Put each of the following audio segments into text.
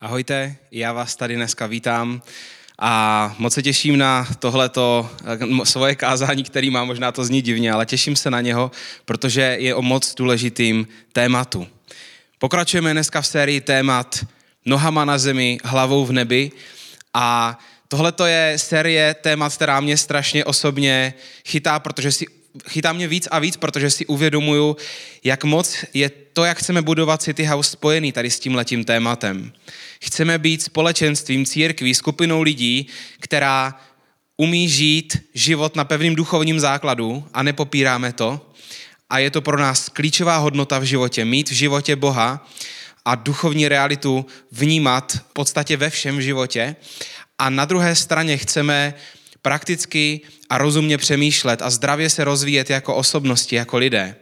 Ahojte, já vás tady dneska vítám a moc se těším na tohleto eh, svoje kázání, který má možná to zní divně, ale těším se na něho, protože je o moc důležitým tématu. Pokračujeme dneska v sérii témat nohama na zemi, hlavou v nebi a tohle je série témat, která mě strašně osobně chytá, protože si chytá mě víc a víc, protože si uvědomuju, jak moc je to, jak chceme budovat City House spojený tady s tím letím tématem. Chceme být společenstvím, církví, skupinou lidí, která umí žít život na pevným duchovním základu a nepopíráme to. A je to pro nás klíčová hodnota v životě, mít v životě Boha a duchovní realitu vnímat v podstatě ve všem životě. A na druhé straně chceme prakticky a rozumně přemýšlet a zdravě se rozvíjet jako osobnosti, jako lidé.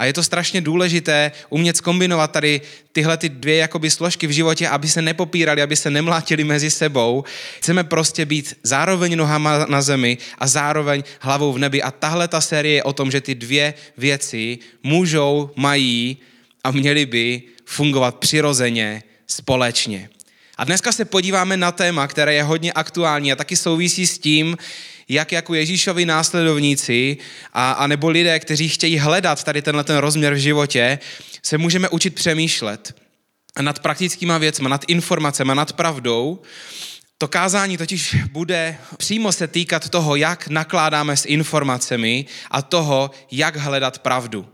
A je to strašně důležité umět skombinovat tady tyhle ty dvě jakoby složky v životě, aby se nepopírali, aby se nemlátili mezi sebou. Chceme prostě být zároveň nohama na zemi a zároveň hlavou v nebi. A tahle ta série je o tom, že ty dvě věci můžou, mají a měly by fungovat přirozeně společně. A dneska se podíváme na téma, které je hodně aktuální a taky souvisí s tím, jak jako Ježíšovi následovníci a, a nebo lidé, kteří chtějí hledat tady tenhle ten rozměr v životě, se můžeme učit přemýšlet nad praktickýma věcmi, nad informacemi, nad pravdou. To kázání totiž bude přímo se týkat toho, jak nakládáme s informacemi a toho, jak hledat pravdu.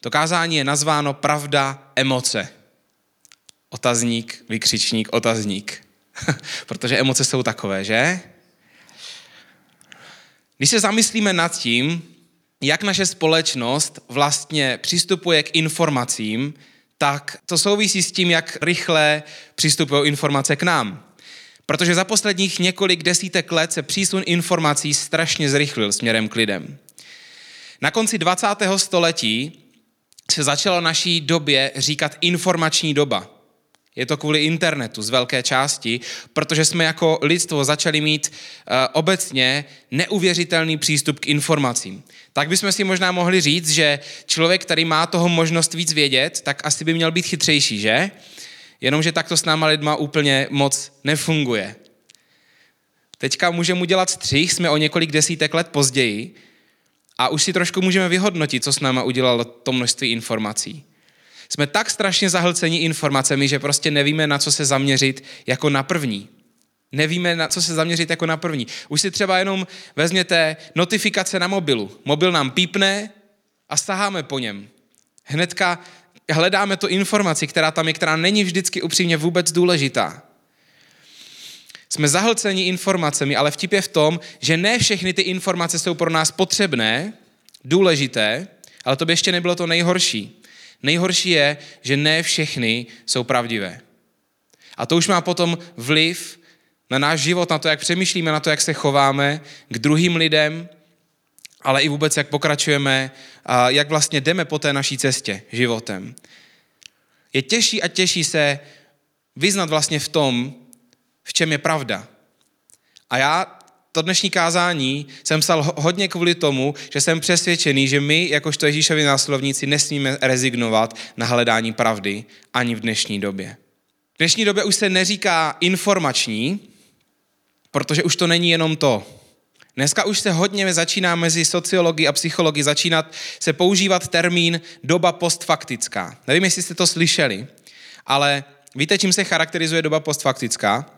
To kázání je nazváno Pravda emoce. Otazník, vykřičník, otazník. Protože emoce jsou takové, že? Když se zamyslíme nad tím, jak naše společnost vlastně přistupuje k informacím, tak to souvisí s tím, jak rychle přistupují informace k nám. Protože za posledních několik desítek let se přísun informací strašně zrychlil směrem k lidem. Na konci 20. století se začalo naší době říkat informační doba. Je to kvůli internetu z velké části, protože jsme jako lidstvo začali mít uh, obecně neuvěřitelný přístup k informacím. Tak bychom si možná mohli říct, že člověk, který má toho možnost víc vědět, tak asi by měl být chytřejší, že? Jenomže takto s náma lidma úplně moc nefunguje. Teďka můžeme udělat střih, jsme o několik desítek let později a už si trošku můžeme vyhodnotit, co s náma udělalo to množství informací. Jsme tak strašně zahlceni informacemi, že prostě nevíme, na co se zaměřit jako na první. Nevíme, na co se zaměřit jako na první. Už si třeba jenom vezměte notifikace na mobilu. Mobil nám pípne a staháme po něm. Hnedka hledáme tu informaci, která tam je, která není vždycky upřímně vůbec důležitá. Jsme zahlceni informacemi, ale vtip je v tom, že ne všechny ty informace jsou pro nás potřebné, důležité, ale to by ještě nebylo to nejhorší. Nejhorší je, že ne všechny jsou pravdivé. A to už má potom vliv na náš život, na to, jak přemýšlíme, na to, jak se chováme k druhým lidem, ale i vůbec, jak pokračujeme a jak vlastně jdeme po té naší cestě životem. Je těžší a těžší se vyznat vlastně v tom, v čem je pravda. A já to dnešní kázání jsem psal hodně kvůli tomu, že jsem přesvědčený, že my, jakožto Ježíšovi následovníci, nesmíme rezignovat na hledání pravdy ani v dnešní době. V dnešní době už se neříká informační, protože už to není jenom to. Dneska už se hodně začíná mezi sociologií a psychologií začínat se používat termín doba postfaktická. Nevím, jestli jste to slyšeli, ale víte, čím se charakterizuje doba postfaktická?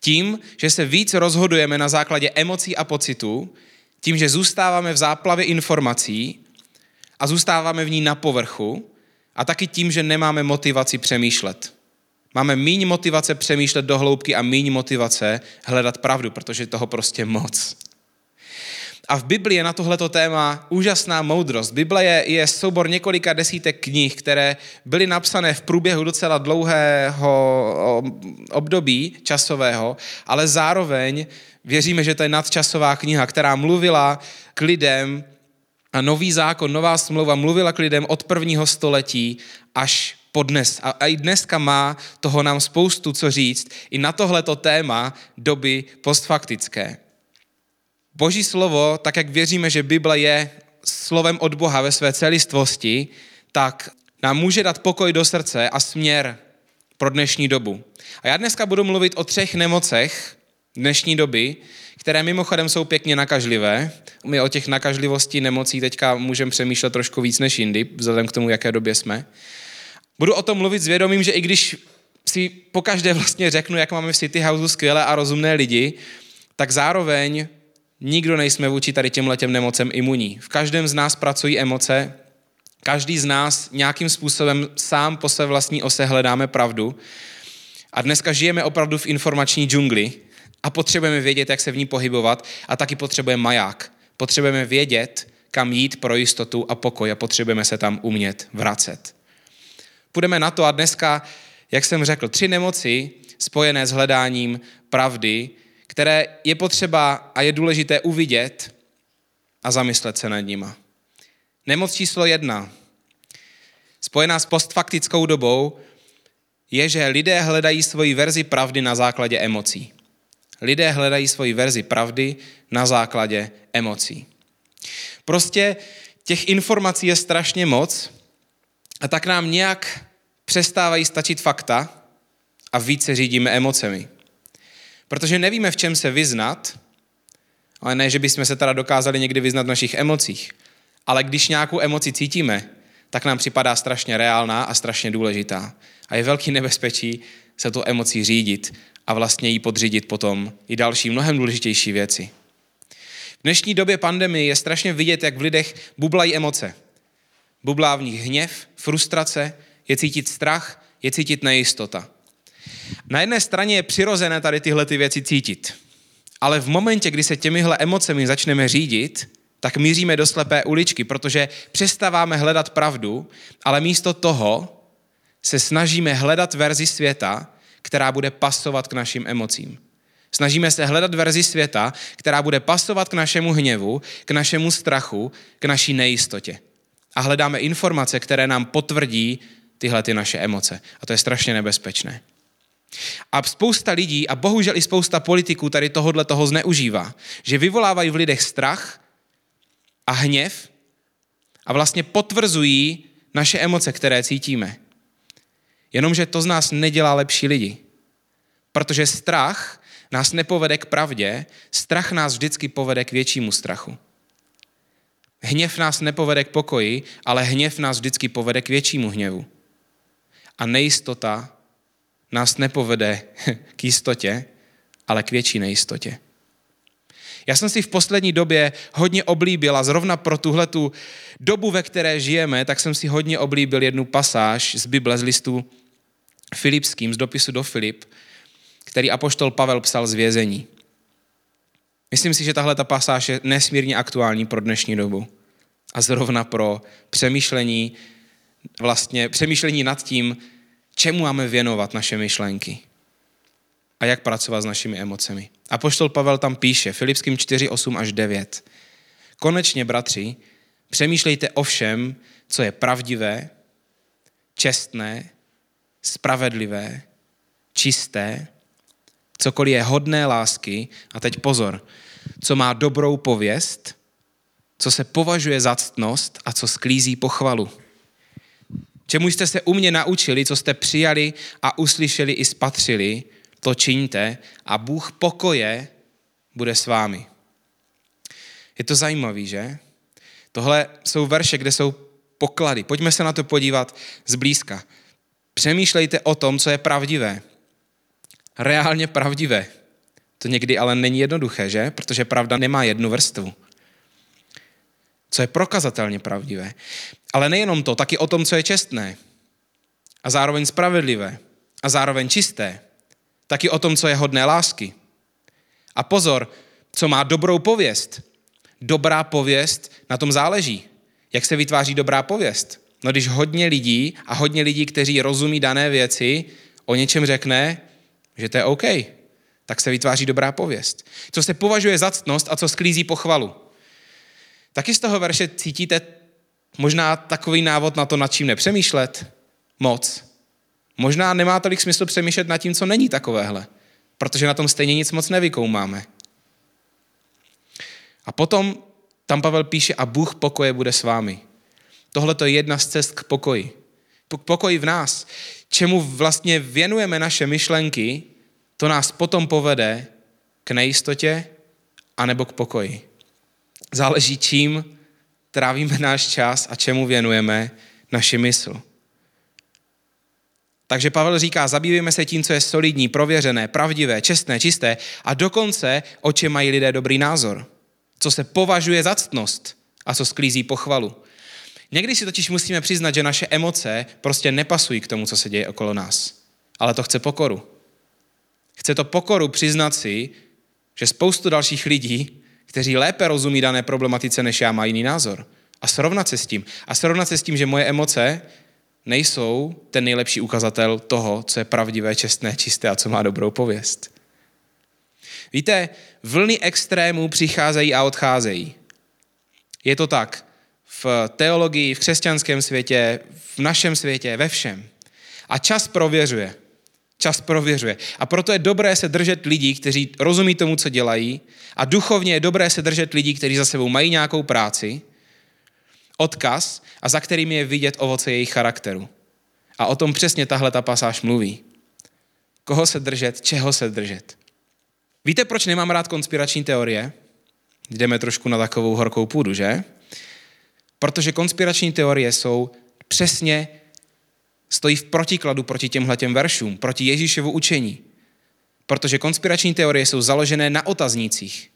Tím, že se víc rozhodujeme na základě emocí a pocitů, tím, že zůstáváme v záplavě informací a zůstáváme v ní na povrchu a taky tím, že nemáme motivaci přemýšlet. Máme míň motivace přemýšlet do hloubky a míň motivace hledat pravdu, protože toho prostě moc. A v Biblii je na tohleto téma úžasná moudrost. Bible je, je soubor několika desítek knih, které byly napsané v průběhu docela dlouhého období časového, ale zároveň věříme, že to je nadčasová kniha, která mluvila k lidem a nový zákon, nová smlouva mluvila k lidem od prvního století až po dnes. A, a i dneska má toho nám spoustu co říct i na tohleto téma doby postfaktické. Boží slovo, tak jak věříme, že Bible je slovem od Boha ve své celistvosti, tak nám může dát pokoj do srdce a směr pro dnešní dobu. A já dneska budu mluvit o třech nemocech dnešní doby, které mimochodem jsou pěkně nakažlivé. My o těch nakažlivostí nemocí teďka můžeme přemýšlet trošku víc než jindy, vzhledem k tomu, jaké době jsme. Budu o tom mluvit s vědomím, že i když si pokaždé vlastně řeknu, jak máme v City Houseu skvělé a rozumné lidi, tak zároveň nikdo nejsme vůči tady těm letem nemocem imunní. V každém z nás pracují emoce, každý z nás nějakým způsobem sám po své vlastní ose hledáme pravdu. A dneska žijeme opravdu v informační džungli a potřebujeme vědět, jak se v ní pohybovat a taky potřebujeme maják. Potřebujeme vědět, kam jít pro jistotu a pokoj a potřebujeme se tam umět vracet. Půjdeme na to a dneska, jak jsem řekl, tři nemoci spojené s hledáním pravdy, které je potřeba a je důležité uvidět a zamyslet se nad nima. Nemoc číslo jedna, spojená s postfaktickou dobou, je, že lidé hledají svoji verzi pravdy na základě emocí. Lidé hledají svoji verzi pravdy na základě emocí. Prostě těch informací je strašně moc a tak nám nějak přestávají stačit fakta a více řídíme emocemi. Protože nevíme, v čem se vyznat, ale ne, že bychom se teda dokázali někdy vyznat v našich emocích, ale když nějakou emoci cítíme, tak nám připadá strašně reálná a strašně důležitá. A je velký nebezpečí se to emocí řídit a vlastně jí podřídit potom i další mnohem důležitější věci. V dnešní době pandemie je strašně vidět, jak v lidech bublají emoce. Bublá v nich hněv, frustrace, je cítit strach, je cítit nejistota. Na jedné straně je přirozené tady tyhle ty věci cítit. Ale v momentě, kdy se těmihle emocemi začneme řídit, tak míříme do slepé uličky, protože přestáváme hledat pravdu, ale místo toho se snažíme hledat verzi světa, která bude pasovat k našim emocím. Snažíme se hledat verzi světa, která bude pasovat k našemu hněvu, k našemu strachu, k naší nejistotě. A hledáme informace, které nám potvrdí tyhle ty naše emoce. A to je strašně nebezpečné. A spousta lidí, a bohužel i spousta politiků tady tohodle toho zneužívá, že vyvolávají v lidech strach a hněv a vlastně potvrzují naše emoce, které cítíme. Jenomže to z nás nedělá lepší lidi. Protože strach nás nepovede k pravdě, strach nás vždycky povede k většímu strachu. Hněv nás nepovede k pokoji, ale hněv nás vždycky povede k většímu hněvu. A nejistota nás nepovede k jistotě, ale k větší nejistotě. Já jsem si v poslední době hodně oblíbil a zrovna pro tuhle tu dobu, ve které žijeme, tak jsem si hodně oblíbil jednu pasáž z Bible, z listu Filipským, z dopisu do Filip, který apoštol Pavel psal z vězení. Myslím si, že tahle ta pasáž je nesmírně aktuální pro dnešní dobu. A zrovna pro přemýšlení, vlastně přemýšlení nad tím, čemu máme věnovat naše myšlenky a jak pracovat s našimi emocemi. A poštol Pavel tam píše, Filipským 4, 8 až 9. Konečně, bratři, přemýšlejte o všem, co je pravdivé, čestné, spravedlivé, čisté, cokoliv je hodné lásky, a teď pozor, co má dobrou pověst, co se považuje za ctnost a co sklízí pochvalu. Čemu jste se u mě naučili, co jste přijali a uslyšeli i spatřili, to čiňte a Bůh pokoje bude s vámi. Je to zajímavé, že? Tohle jsou verše, kde jsou poklady. Pojďme se na to podívat zblízka. Přemýšlejte o tom, co je pravdivé. Reálně pravdivé. To někdy ale není jednoduché, že? Protože pravda nemá jednu vrstvu. Co je prokazatelně pravdivé. Ale nejenom to, taky o tom, co je čestné. A zároveň spravedlivé. A zároveň čisté. Taky o tom, co je hodné lásky. A pozor, co má dobrou pověst. Dobrá pověst, na tom záleží. Jak se vytváří dobrá pověst? No když hodně lidí a hodně lidí, kteří rozumí dané věci, o něčem řekne, že to je OK, tak se vytváří dobrá pověst. Co se považuje za ctnost a co sklízí pochvalu. Taky z toho verše cítíte možná takový návod na to, nad čím nepřemýšlet? Moc. Možná nemá tolik smysl přemýšlet nad tím, co není takovéhle, protože na tom stejně nic moc nevykoumáme. A potom tam Pavel píše, a Bůh pokoje bude s vámi. Tohle to je jedna z cest k pokoji. K pokoji v nás. čemu vlastně věnujeme naše myšlenky, to nás potom povede k nejistotě anebo k pokoji. Záleží, čím trávíme náš čas a čemu věnujeme naši mysl. Takže Pavel říká, zabývejme se tím, co je solidní, prověřené, pravdivé, čestné, čisté a dokonce, o čem mají lidé dobrý názor. Co se považuje za ctnost a co sklízí pochvalu. Někdy si totiž musíme přiznat, že naše emoce prostě nepasují k tomu, co se děje okolo nás. Ale to chce pokoru. Chce to pokoru přiznat si, že spoustu dalších lidí, kteří lépe rozumí dané problematice než já, mají jiný názor. A srovnat se s tím. A srovnat se s tím, že moje emoce nejsou ten nejlepší ukazatel toho, co je pravdivé, čestné, čisté a co má dobrou pověst. Víte, vlny extrémů přicházejí a odcházejí. Je to tak v teologii, v křesťanském světě, v našem světě, ve všem. A čas prověřuje. Čas prověřuje. A proto je dobré se držet lidí, kteří rozumí tomu, co dělají. A duchovně je dobré se držet lidí, kteří za sebou mají nějakou práci, odkaz a za kterými je vidět ovoce jejich charakteru. A o tom přesně tahle ta pasáž mluví. Koho se držet, čeho se držet. Víte, proč nemám rád konspirační teorie? Jdeme trošku na takovou horkou půdu, že? Protože konspirační teorie jsou přesně, stojí v protikladu proti těmhletěm veršům, proti Ježíšovu učení. Protože konspirační teorie jsou založené na otaznících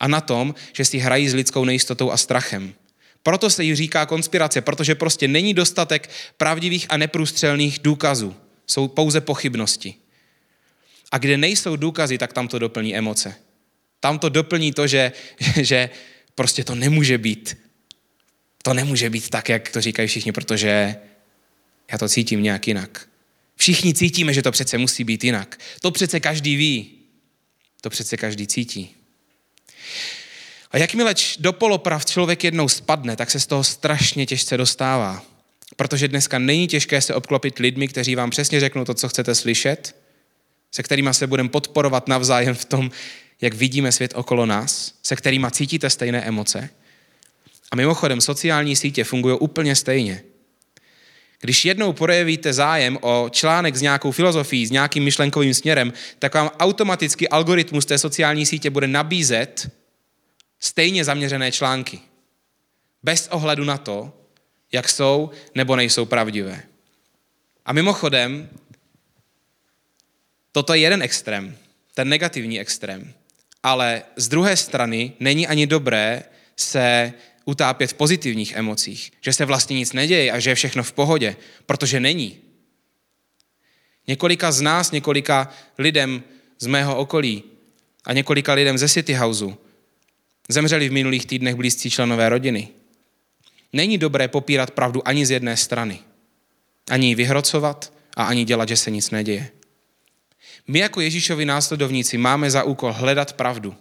a na tom, že si hrají s lidskou nejistotou a strachem. Proto se jí říká konspirace, protože prostě není dostatek pravdivých a neprůstřelných důkazů. Jsou pouze pochybnosti. A kde nejsou důkazy, tak tam to doplní emoce. Tam to doplní to, že, že prostě to nemůže být. To nemůže být tak, jak to říkají všichni, protože já to cítím nějak jinak. Všichni cítíme, že to přece musí být jinak. To přece každý ví. To přece každý cítí. A jakmile do poloprav člověk jednou spadne, tak se z toho strašně těžce dostává. Protože dneska není těžké se obklopit lidmi, kteří vám přesně řeknou to, co chcete slyšet, se kterými se budeme podporovat navzájem v tom, jak vidíme svět okolo nás, se kterými cítíte stejné emoce. A mimochodem, sociální sítě fungují úplně stejně. Když jednou projevíte zájem o článek s nějakou filozofií, s nějakým myšlenkovým směrem, tak vám automaticky algoritmus té sociální sítě bude nabízet stejně zaměřené články. Bez ohledu na to, jak jsou nebo nejsou pravdivé. A mimochodem, toto je jeden extrém, ten negativní extrém. Ale z druhé strany není ani dobré se utápět v pozitivních emocích, že se vlastně nic neděje a že je všechno v pohodě, protože není. Několika z nás, několika lidem z mého okolí a několika lidem ze City Houseu Zemřeli v minulých týdnech blízcí členové rodiny. Není dobré popírat pravdu ani z jedné strany. Ani ji vyhrocovat a ani dělat, že se nic neděje. My jako Ježíšovi následovníci máme za úkol hledat pravdu.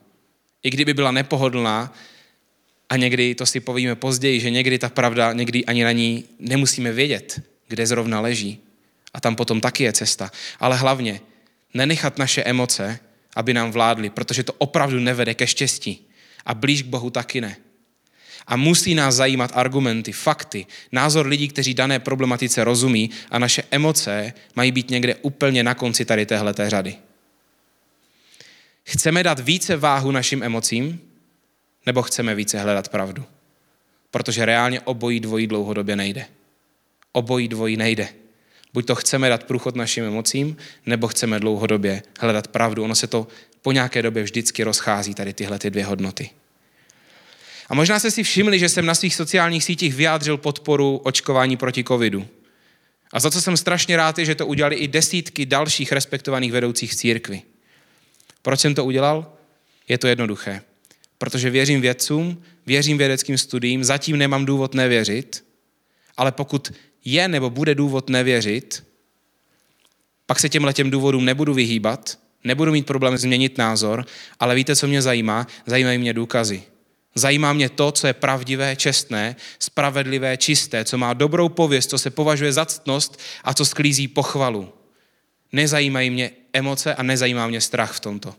I kdyby byla nepohodlná a někdy, to si povíme později, že někdy ta pravda, někdy ani na ní nemusíme vědět, kde zrovna leží. A tam potom taky je cesta. Ale hlavně nenechat naše emoce, aby nám vládly, protože to opravdu nevede ke štěstí. A blíž k Bohu taky ne. A musí nás zajímat argumenty, fakty, názor lidí, kteří dané problematice rozumí a naše emoce mají být někde úplně na konci tady téhle řady. Chceme dát více váhu našim emocím, nebo chceme více hledat pravdu? Protože reálně obojí dvojí dlouhodobě nejde. Obojí dvojí nejde. Buď to chceme dát průchod našim emocím, nebo chceme dlouhodobě hledat pravdu. Ono se to po nějaké době vždycky rozchází tady tyhle ty dvě hodnoty. A možná jste si všimli, že jsem na svých sociálních sítích vyjádřil podporu očkování proti covidu. A za co jsem strašně rád je, že to udělali i desítky dalších respektovaných vedoucích církvy. Proč jsem to udělal? Je to jednoduché. Protože věřím vědcům, věřím vědeckým studiím, zatím nemám důvod nevěřit, ale pokud je nebo bude důvod nevěřit, pak se těm letěm důvodům nebudu vyhýbat, nebudu mít problém změnit názor, ale víte, co mě zajímá? Zajímají mě důkazy. Zajímá mě to, co je pravdivé, čestné, spravedlivé, čisté, co má dobrou pověst, co se považuje za ctnost a co sklízí pochvalu. Nezajímají mě emoce a nezajímá mě strach v tomto.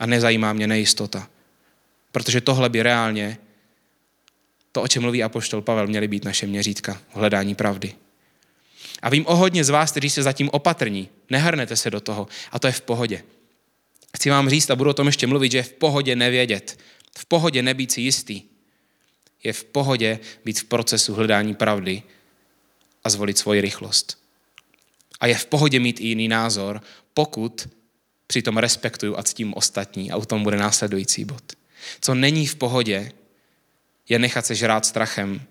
A nezajímá mě nejistota. Protože tohle by reálně, to, o čem mluví apoštol Pavel, měly být naše měřítka v hledání pravdy. A vím o hodně z vás, kteří jste zatím opatrní. Nehrnete se do toho. A to je v pohodě. Chci vám říct, a budu o tom ještě mluvit, že je v pohodě nevědět. V pohodě nebýt si jistý. Je v pohodě být v procesu hledání pravdy a zvolit svoji rychlost. A je v pohodě mít i jiný názor, pokud přitom respektuju a ctím ostatní. A u tom bude následující bod. Co není v pohodě, je nechat se žrát strachem,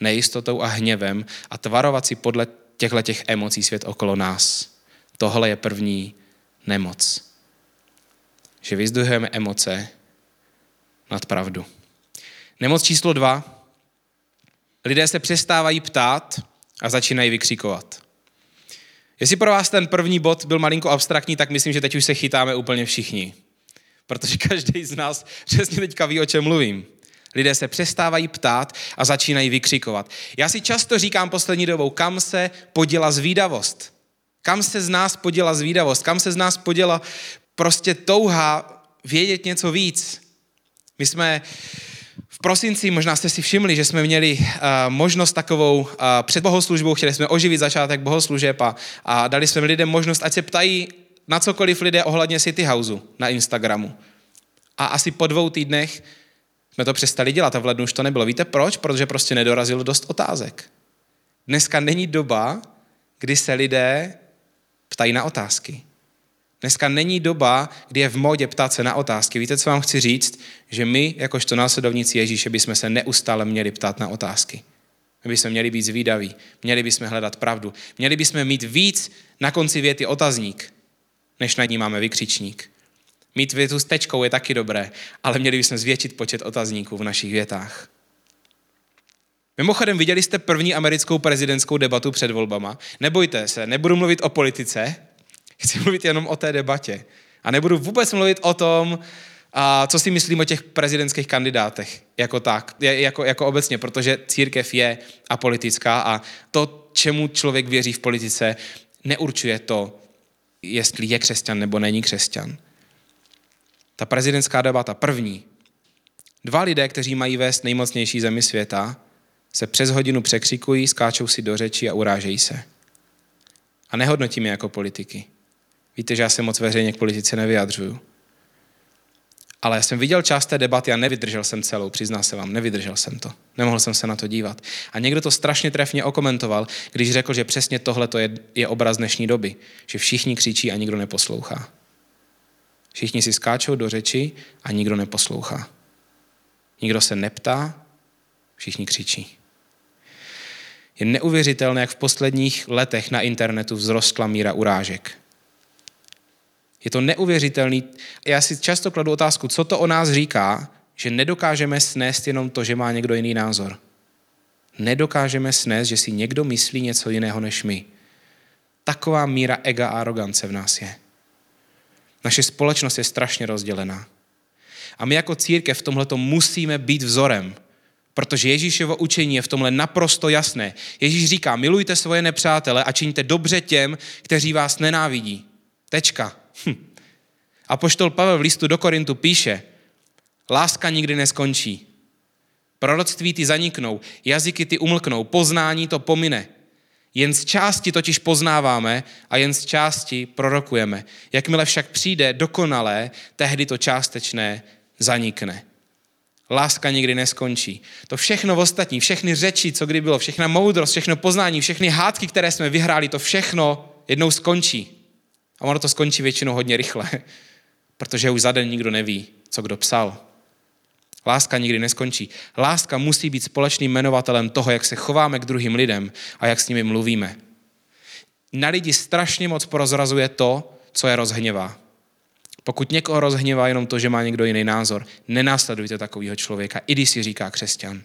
nejistotou a hněvem a tvarovat si podle těchto těch emocí svět okolo nás. Tohle je první nemoc. Že vyzdujeme emoce nad pravdu. Nemoc číslo dva. Lidé se přestávají ptát a začínají vykřikovat. Jestli pro vás ten první bod byl malinko abstraktní, tak myslím, že teď už se chytáme úplně všichni. Protože každý z nás přesně teďka ví, o čem mluvím. Lidé se přestávají ptát a začínají vykřikovat. Já si často říkám poslední dobou, kam se poděla zvídavost. Kam se z nás poděla zvídavost? Kam se z nás poděla prostě touha vědět něco víc? My jsme v prosinci, možná jste si všimli, že jsme měli uh, možnost takovou uh, před bohoslužbou, chtěli jsme oživit začátek bohoslužeb a, a dali jsme lidem možnost, ať se ptají na cokoliv lidé ohledně City Houseu na Instagramu. A asi po dvou týdnech jsme to přestali dělat a v lednu už to nebylo. Víte proč? Protože prostě nedorazilo dost otázek. Dneska není doba, kdy se lidé ptají na otázky. Dneska není doba, kdy je v modě ptát se na otázky. Víte, co vám chci říct? Že my, jakožto následovníci Ježíše, bychom se neustále měli ptát na otázky. My bychom měli být zvídaví, měli bychom hledat pravdu, měli bychom mít víc na konci věty otazník, než nad ní máme vykřičník. Mít větu s tečkou je taky dobré, ale měli bychom zvětšit počet otazníků v našich větách. Mimochodem, viděli jste první americkou prezidentskou debatu před volbama? Nebojte se, nebudu mluvit o politice, chci mluvit jenom o té debatě. A nebudu vůbec mluvit o tom, a co si myslím o těch prezidentských kandidátech jako tak, jako, jako obecně, protože církev je apolitická a to, čemu člověk věří v politice, neurčuje to, jestli je křesťan nebo není křesťan. Ta prezidentská debata, první. Dva lidé, kteří mají vést nejmocnější zemi světa, se přes hodinu překřikují, skáčou si do řeči a urážejí se. A nehodnotím je jako politiky. Víte, že já se moc veřejně k politice nevyjadřuju. Ale já jsem viděl část té debaty a nevydržel jsem celou, přizná se vám, nevydržel jsem to. Nemohl jsem se na to dívat. A někdo to strašně trefně okomentoval, když řekl, že přesně tohle je, je obraz dnešní doby. Že všichni křičí a nikdo neposlouchá. Všichni si skáčou do řeči a nikdo neposlouchá. Nikdo se neptá, všichni křičí. Je neuvěřitelné, jak v posledních letech na internetu vzrostla míra urážek. Je to neuvěřitelný. Já si často kladu otázku, co to o nás říká, že nedokážeme snést jenom to, že má někdo jiný názor. Nedokážeme snést, že si někdo myslí něco jiného než my. Taková míra ega a arogance v nás je. Naše společnost je strašně rozdělená. A my jako církev v tomhle musíme být vzorem, protože Ježíšovo učení je v tomhle naprosto jasné. Ježíš říká, milujte svoje nepřátele a čiňte dobře těm, kteří vás nenávidí. Tečka. Hm. A poštol Pavel v listu do Korintu píše, láska nikdy neskončí. Proroctví ty zaniknou, jazyky ty umlknou, poznání to pomine. Jen z části totiž poznáváme a jen z části prorokujeme. Jakmile však přijde dokonalé, tehdy to částečné zanikne. Láska nikdy neskončí. To všechno v ostatní, všechny řeči, co kdy bylo, všechna moudrost, všechno poznání, všechny hádky, které jsme vyhráli, to všechno jednou skončí. A ono to skončí většinou hodně rychle, protože už za den nikdo neví, co kdo psal. Láska nikdy neskončí. Láska musí být společným jmenovatelem toho, jak se chováme k druhým lidem a jak s nimi mluvíme. Na lidi strašně moc porozrazuje to, co je rozhněvá. Pokud někoho rozhněvá jenom to, že má někdo jiný názor, nenásledujte takového člověka, i když si říká křesťan.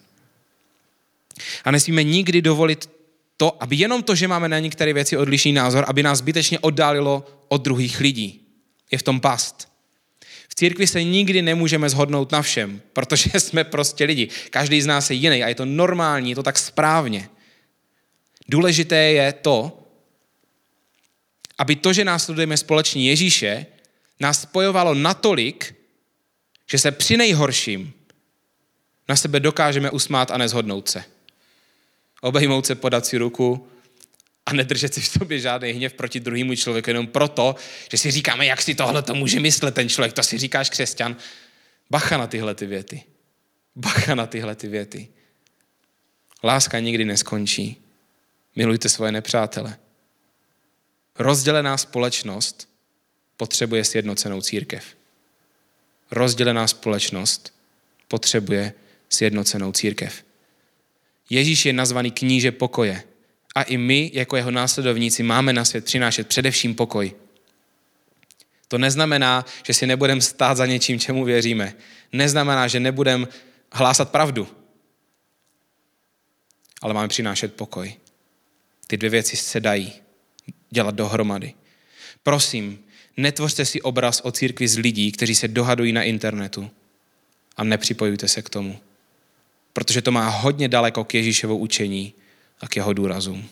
A nesmíme nikdy dovolit to, aby jenom to, že máme na některé věci odlišný názor, aby nás zbytečně oddálilo od druhých lidí. Je v tom past. V církvi se nikdy nemůžeme zhodnout na všem, protože jsme prostě lidi. Každý z nás je jiný a je to normální, je to tak správně. Důležité je to, aby to, že následujeme společně Ježíše, nás spojovalo natolik, že se při nejhorším na sebe dokážeme usmát a nezhodnout se. Obejmout se, podat si ruku A nedržet si v sobě žádný hněv proti druhému člověku jenom proto, že si říkáme, jak si tohle to může myslet ten člověk. To si říkáš křesťan. Bacha na tyhle ty věty. Bacha na tyhle ty věty. Láska nikdy neskončí. Milujte svoje nepřátele. Rozdělená společnost potřebuje sjednocenou církev. Rozdělená společnost potřebuje sjednocenou církev. Ježíš je nazvaný kníže pokoje. A i my, jako jeho následovníci, máme na svět přinášet především pokoj. To neznamená, že si nebudeme stát za něčím, čemu věříme. Neznamená, že nebudeme hlásat pravdu. Ale máme přinášet pokoj. Ty dvě věci se dají dělat dohromady. Prosím, netvořte si obraz o církvi z lidí, kteří se dohadují na internetu a nepřipojujte se k tomu. Protože to má hodně daleko k Ježíšovu učení a k jeho důrazům.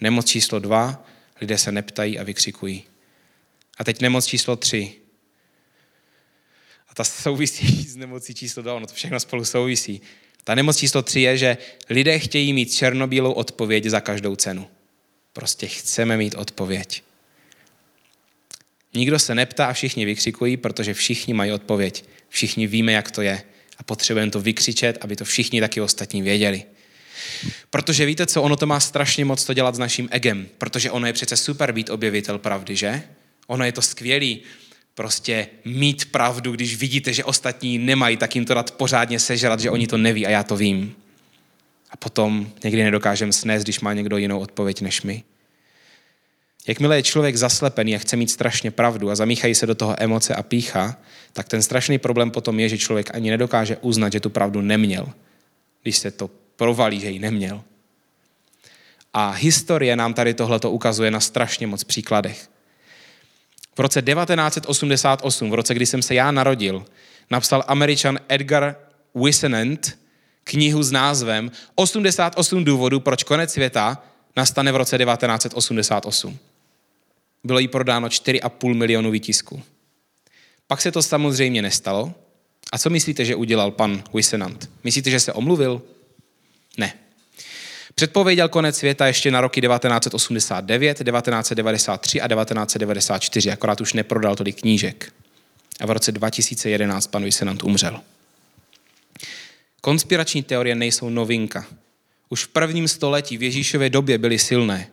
Nemoc číslo dva, lidé se neptají a vykřikují. A teď nemoc číslo tři. A ta souvisí s nemocí číslo dva, ono to všechno spolu souvisí. Ta nemoc číslo tři je, že lidé chtějí mít černobílou odpověď za každou cenu. Prostě chceme mít odpověď. Nikdo se neptá a všichni vykřikují, protože všichni mají odpověď. Všichni víme, jak to je. A potřebujeme to vykřičet, aby to všichni taky ostatní věděli. Protože víte co, ono to má strašně moc to dělat s naším egem, protože ono je přece super být objevitel pravdy, že? Ono je to skvělý prostě mít pravdu, když vidíte, že ostatní nemají, tak jim to dát pořádně sežrat, že oni to neví a já to vím. A potom někdy nedokážeme snést, když má někdo jinou odpověď než my. Jakmile je člověk zaslepený a chce mít strašně pravdu a zamíchají se do toho emoce a pícha, tak ten strašný problém potom je, že člověk ani nedokáže uznat, že tu pravdu neměl, když se to provalí, že ji neměl. A historie nám tady tohleto ukazuje na strašně moc příkladech. V roce 1988, v roce, kdy jsem se já narodil, napsal američan Edgar Whisenant knihu s názvem 88 důvodů, proč konec světa nastane v roce 1988. Bylo jí prodáno 4,5 milionu výtisků. Pak se to samozřejmě nestalo. A co myslíte, že udělal pan Whisenant? Myslíte, že se omluvil? Ne. Předpověděl konec světa ještě na roky 1989, 1993 a 1994, akorát už neprodal tolik knížek. A v roce 2011 pan Whisenant umřel. Konspirační teorie nejsou novinka. Už v prvním století v Ježíšově době byly silné.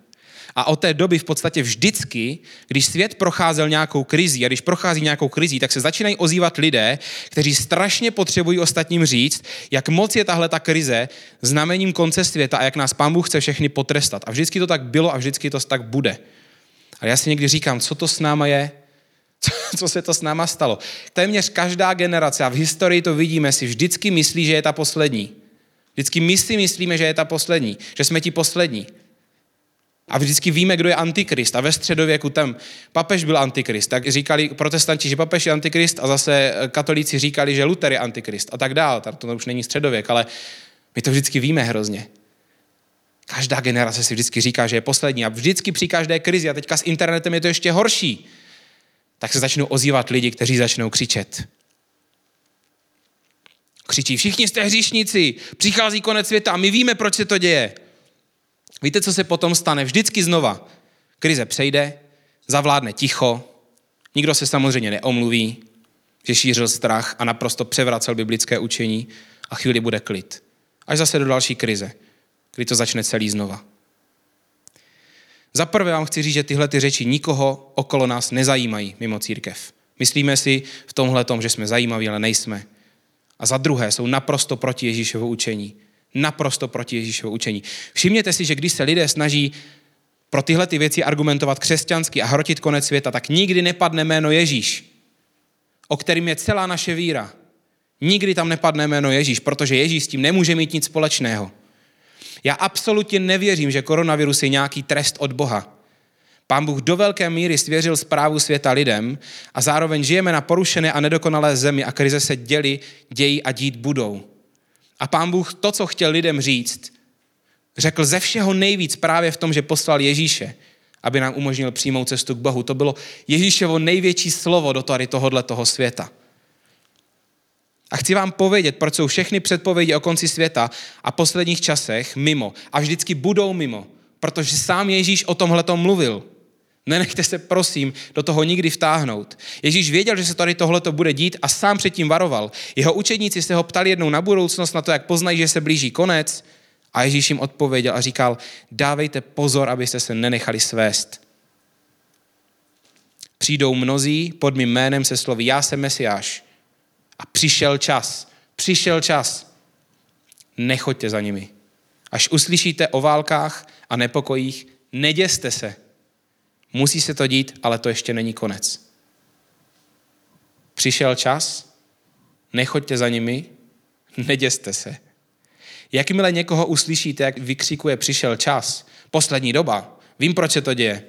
A od té doby v podstatě vždycky, když svět procházel nějakou krizi a když prochází nějakou krizi, tak se začínají ozývat lidé, kteří strašně potřebují ostatním říct, jak moc je tahle ta krize znamením konce světa a jak nás Pán Bůh chce všechny potrestat. A vždycky to tak bylo a vždycky to tak bude. A já si někdy říkám, co to s náma je, co, co se to s náma stalo. Téměř každá generace, a v historii to vidíme, si vždycky myslí, že je ta poslední. Vždycky my si myslíme, že je ta poslední, že jsme ti poslední. A vždycky víme, kdo je antikrist. A ve středověku tam papež byl antikrist. Tak říkali protestanti, že papež je antikrist a zase katolíci říkali, že Luther je antikrist a tak dále. To už není středověk, ale my to vždycky víme hrozně. Každá generace si vždycky říká, že je poslední a vždycky při každé krizi, a teďka s internetem je to ještě horší, tak se začnou ozývat lidi, kteří začnou křičet. Křičí, všichni jste hříšníci, přichází konec světa a my víme, proč se to děje. Víte, co se potom stane? Vždycky znova. Krize přejde, zavládne ticho, nikdo se samozřejmě neomluví, že šířil strach a naprosto převracel biblické učení a chvíli bude klid. Až zase do další krize, kdy to začne celý znova. Za prvé vám chci říct, že tyhle ty řeči nikoho okolo nás nezajímají mimo církev. Myslíme si v tomhle tom, že jsme zajímaví, ale nejsme. A za druhé jsou naprosto proti Ježíšovu učení naprosto proti Ježíšovu učení. Všimněte si, že když se lidé snaží pro tyhle ty věci argumentovat křesťansky a hrotit konec světa, tak nikdy nepadne jméno Ježíš, o kterým je celá naše víra. Nikdy tam nepadne jméno Ježíš, protože Ježíš s tím nemůže mít nic společného. Já absolutně nevěřím, že koronavirus je nějaký trest od Boha. Pán Bůh do velké míry svěřil zprávu světa lidem a zároveň žijeme na porušené a nedokonalé zemi a krize se děli, dějí a dít budou. A pán Bůh to, co chtěl lidem říct, řekl ze všeho nejvíc právě v tom, že poslal Ježíše, aby nám umožnil přijmout cestu k Bohu. To bylo Ježíševo největší slovo do tady tohohle toho světa. A chci vám povědět, proč jsou všechny předpovědi o konci světa a posledních časech mimo a vždycky budou mimo. protože sám Ježíš o tomhle mluvil. Nenechte se, prosím, do toho nikdy vtáhnout. Ježíš věděl, že se tady tohleto bude dít a sám předtím varoval. Jeho učedníci se ho ptali jednou na budoucnost, na to, jak poznají, že se blíží konec. A Ježíš jim odpověděl a říkal, dávejte pozor, abyste se nenechali svést. Přijdou mnozí pod mým jménem se slovy, já jsem Mesiáš. A přišel čas. Přišel čas. Nechoďte za nimi. Až uslyšíte o válkách a nepokojích, neděste se Musí se to dít, ale to ještě není konec. Přišel čas, nechoďte za nimi, neděste se. Jakmile někoho uslyšíte, jak vykřikuje přišel čas, poslední doba, vím, proč se to děje,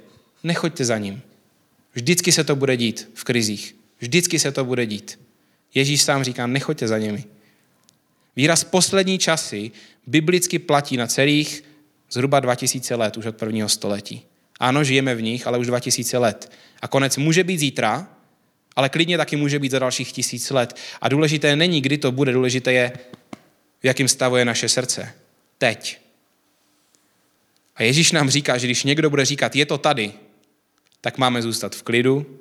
nechoďte za ním. Vždycky se to bude dít v krizích. Vždycky se to bude dít. Ježíš sám říká, nechoďte za nimi. Výraz poslední časy biblicky platí na celých zhruba 2000 let už od prvního století. Ano, žijeme v nich, ale už 2000 let. A konec může být zítra, ale klidně taky může být za dalších tisíc let. A důležité není, kdy to bude, důležité je, v jakém stavu je naše srdce. Teď. A Ježíš nám říká, že když někdo bude říkat, je to tady, tak máme zůstat v klidu,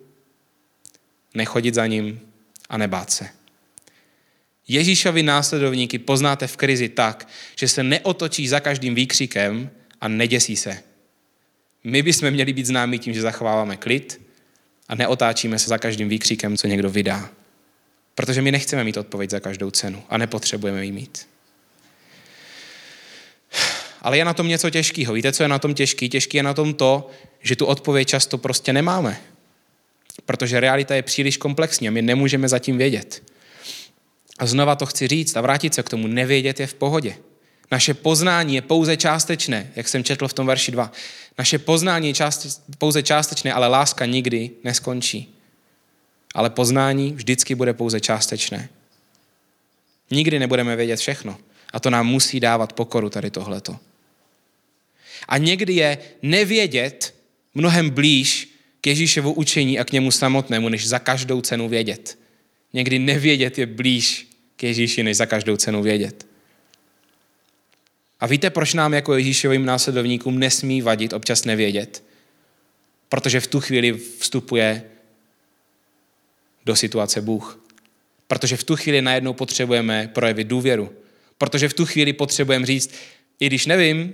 nechodit za ním a nebát se. Ježíšovi následovníky poznáte v krizi tak, že se neotočí za každým výkřikem a neděsí se. My bychom měli být známí tím, že zachováváme klid a neotáčíme se za každým výkřikem, co někdo vydá. Protože my nechceme mít odpověď za každou cenu a nepotřebujeme ji mít. Ale je na tom něco těžkého. Víte, co je na tom těžký? Těžký je na tom to, že tu odpověď často prostě nemáme. Protože realita je příliš komplexní a my nemůžeme zatím vědět. A znova to chci říct a vrátit se k tomu. Nevědět je v pohodě. Naše poznání je pouze částečné, jak jsem četl v tom verši 2. Naše poznání je část, pouze částečné, ale láska nikdy neskončí. Ale poznání vždycky bude pouze částečné. Nikdy nebudeme vědět všechno. A to nám musí dávat pokoru tady tohleto. A někdy je nevědět mnohem blíž k Ježíšovu učení a k němu samotnému, než za každou cenu vědět. Někdy nevědět je blíž k Ježíši, než za každou cenu vědět. A víte, proč nám jako Ježíšovým následovníkům nesmí vadit občas nevědět? Protože v tu chvíli vstupuje do situace Bůh. Protože v tu chvíli najednou potřebujeme projevit důvěru. Protože v tu chvíli potřebujeme říct, i když nevím,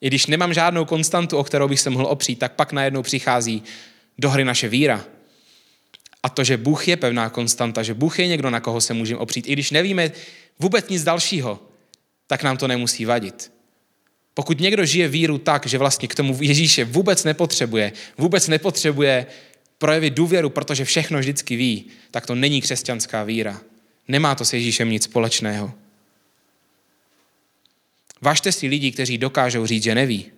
i když nemám žádnou konstantu, o kterou bych se mohl opřít, tak pak najednou přichází do hry naše víra. A to, že Bůh je pevná konstanta, že Bůh je někdo, na koho se můžeme opřít, i když nevíme vůbec nic dalšího, tak nám to nemusí vadit. Pokud někdo žije víru tak, že vlastně k tomu Ježíše vůbec nepotřebuje, vůbec nepotřebuje projevit důvěru, protože všechno vždycky ví, tak to není křesťanská víra. Nemá to s Ježíšem nic společného. Važte si lidi, kteří dokážou říct, že neví.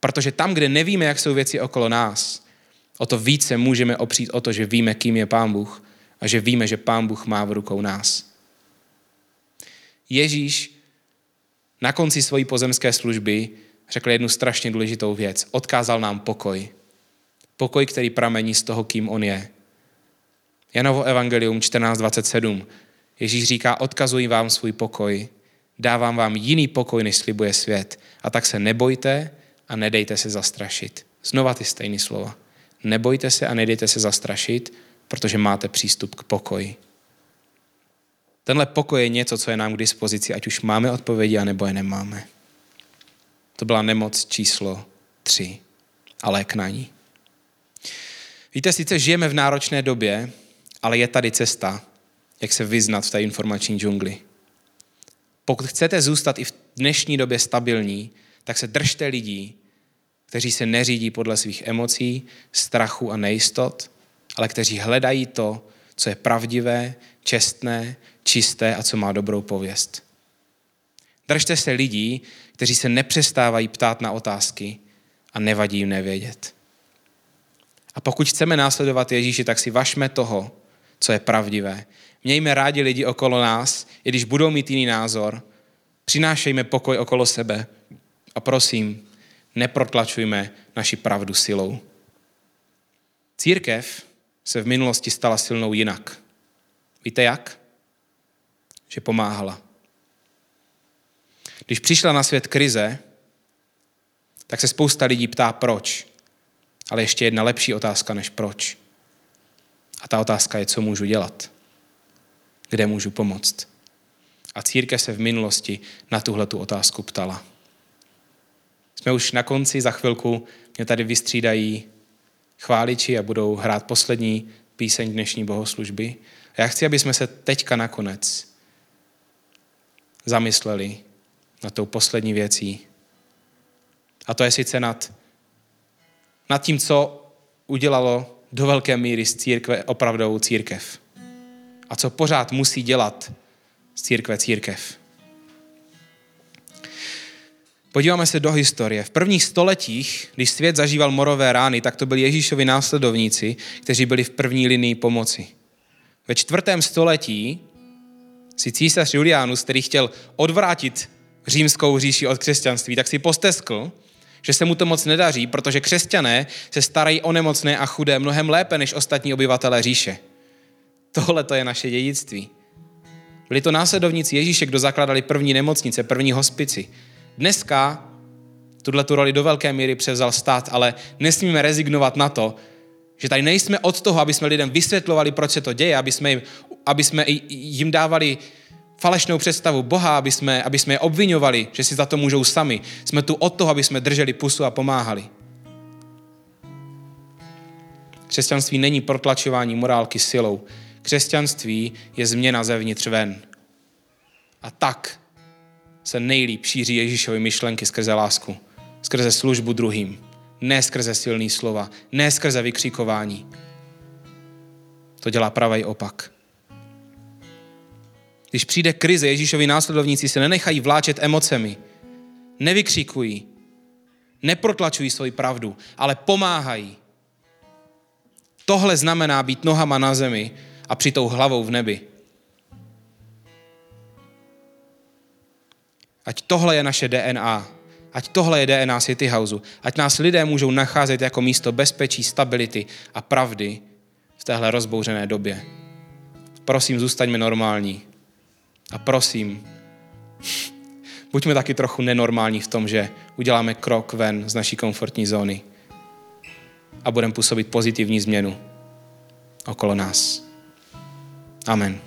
Protože tam, kde nevíme, jak jsou věci okolo nás, o to více můžeme opřít o to, že víme, kým je Pán Bůh a že víme, že Pán Bůh má v rukou nás. Ježíš na konci své pozemské služby řekl jednu strašně důležitou věc. Odkázal nám pokoj. Pokoj, který pramení z toho, kým on je. Janovo evangelium 14.27. Ježíš říká, odkazuji vám svůj pokoj, dávám vám jiný pokoj, než slibuje svět. A tak se nebojte a nedejte se zastrašit. Znova ty stejné slova. Nebojte se a nedejte se zastrašit, protože máte přístup k pokoji. Tenhle pokoj je něco, co je nám k dispozici, ať už máme odpovědi, anebo je nemáme. To byla nemoc číslo tři a léknání. Víte, sice žijeme v náročné době, ale je tady cesta, jak se vyznat v té informační džungli. Pokud chcete zůstat i v dnešní době stabilní, tak se držte lidí, kteří se neřídí podle svých emocí, strachu a nejistot, ale kteří hledají to, co je pravdivé, čestné, čisté a co má dobrou pověst. Držte se lidí, kteří se nepřestávají ptát na otázky a nevadí jim nevědět. A pokud chceme následovat Ježíši, tak si vašme toho, co je pravdivé. Mějme rádi lidi okolo nás, i když budou mít jiný názor. Přinášejme pokoj okolo sebe a prosím, neprotlačujme naši pravdu silou. Církev se v minulosti stala silnou jinak. Víte jak? Že pomáhala. Když přišla na svět krize, tak se spousta lidí ptá proč. Ale ještě jedna lepší otázka než proč. A ta otázka je, co můžu dělat. Kde můžu pomoct. A církev se v minulosti na tuhle tu otázku ptala. Jsme už na konci, za chvilku mě tady vystřídají chváliči a budou hrát poslední píseň dnešní bohoslužby. A já chci, aby jsme se teďka nakonec zamysleli nad tou poslední věcí. A to je sice nad, nad tím, co udělalo do velké míry z církve opravdovou církev. A co pořád musí dělat z církve církev. Podíváme se do historie. V prvních stoletích, když svět zažíval morové rány, tak to byli Ježíšovi následovníci, kteří byli v první linii pomoci. Ve čtvrtém století si císař Julianus, který chtěl odvrátit římskou říši od křesťanství, tak si posteskl, že se mu to moc nedaří, protože křesťané se starají o nemocné a chudé mnohem lépe než ostatní obyvatelé říše. Tohle to je naše dědictví. Byli to následovníci Ježíše, kdo zakladali první nemocnice, první hospici. Dneska tuhle tu roli do velké míry převzal stát, ale nesmíme rezignovat na to, že tady nejsme od toho, aby jsme lidem vysvětlovali, proč se to děje, aby jsme jim, aby jsme jim dávali falešnou představu Boha, aby jsme, aby jsme je obvinovali, že si za to můžou sami. Jsme tu od toho, aby jsme drželi pusu a pomáhali. Křesťanství není protlačování morálky silou. Křesťanství je změna zevnitř ven. A tak se nejlíp šíří Ježíšovy myšlenky skrze lásku, skrze službu druhým, ne skrze silný slova, ne skrze vykřikování. To dělá pravý opak. Když přijde krize, Ježíšovi následovníci se nenechají vláčet emocemi, nevykřikují, neprotlačují svoji pravdu, ale pomáhají. Tohle znamená být nohama na zemi a přitou hlavou v nebi. Ať tohle je naše DNA. Ať tohle je DNA City Houseu. Ať nás lidé můžou nacházet jako místo bezpečí, stability a pravdy v téhle rozbouřené době. Prosím, zůstaňme normální. A prosím, buďme taky trochu nenormální v tom, že uděláme krok ven z naší komfortní zóny a budeme působit pozitivní změnu okolo nás. Amen.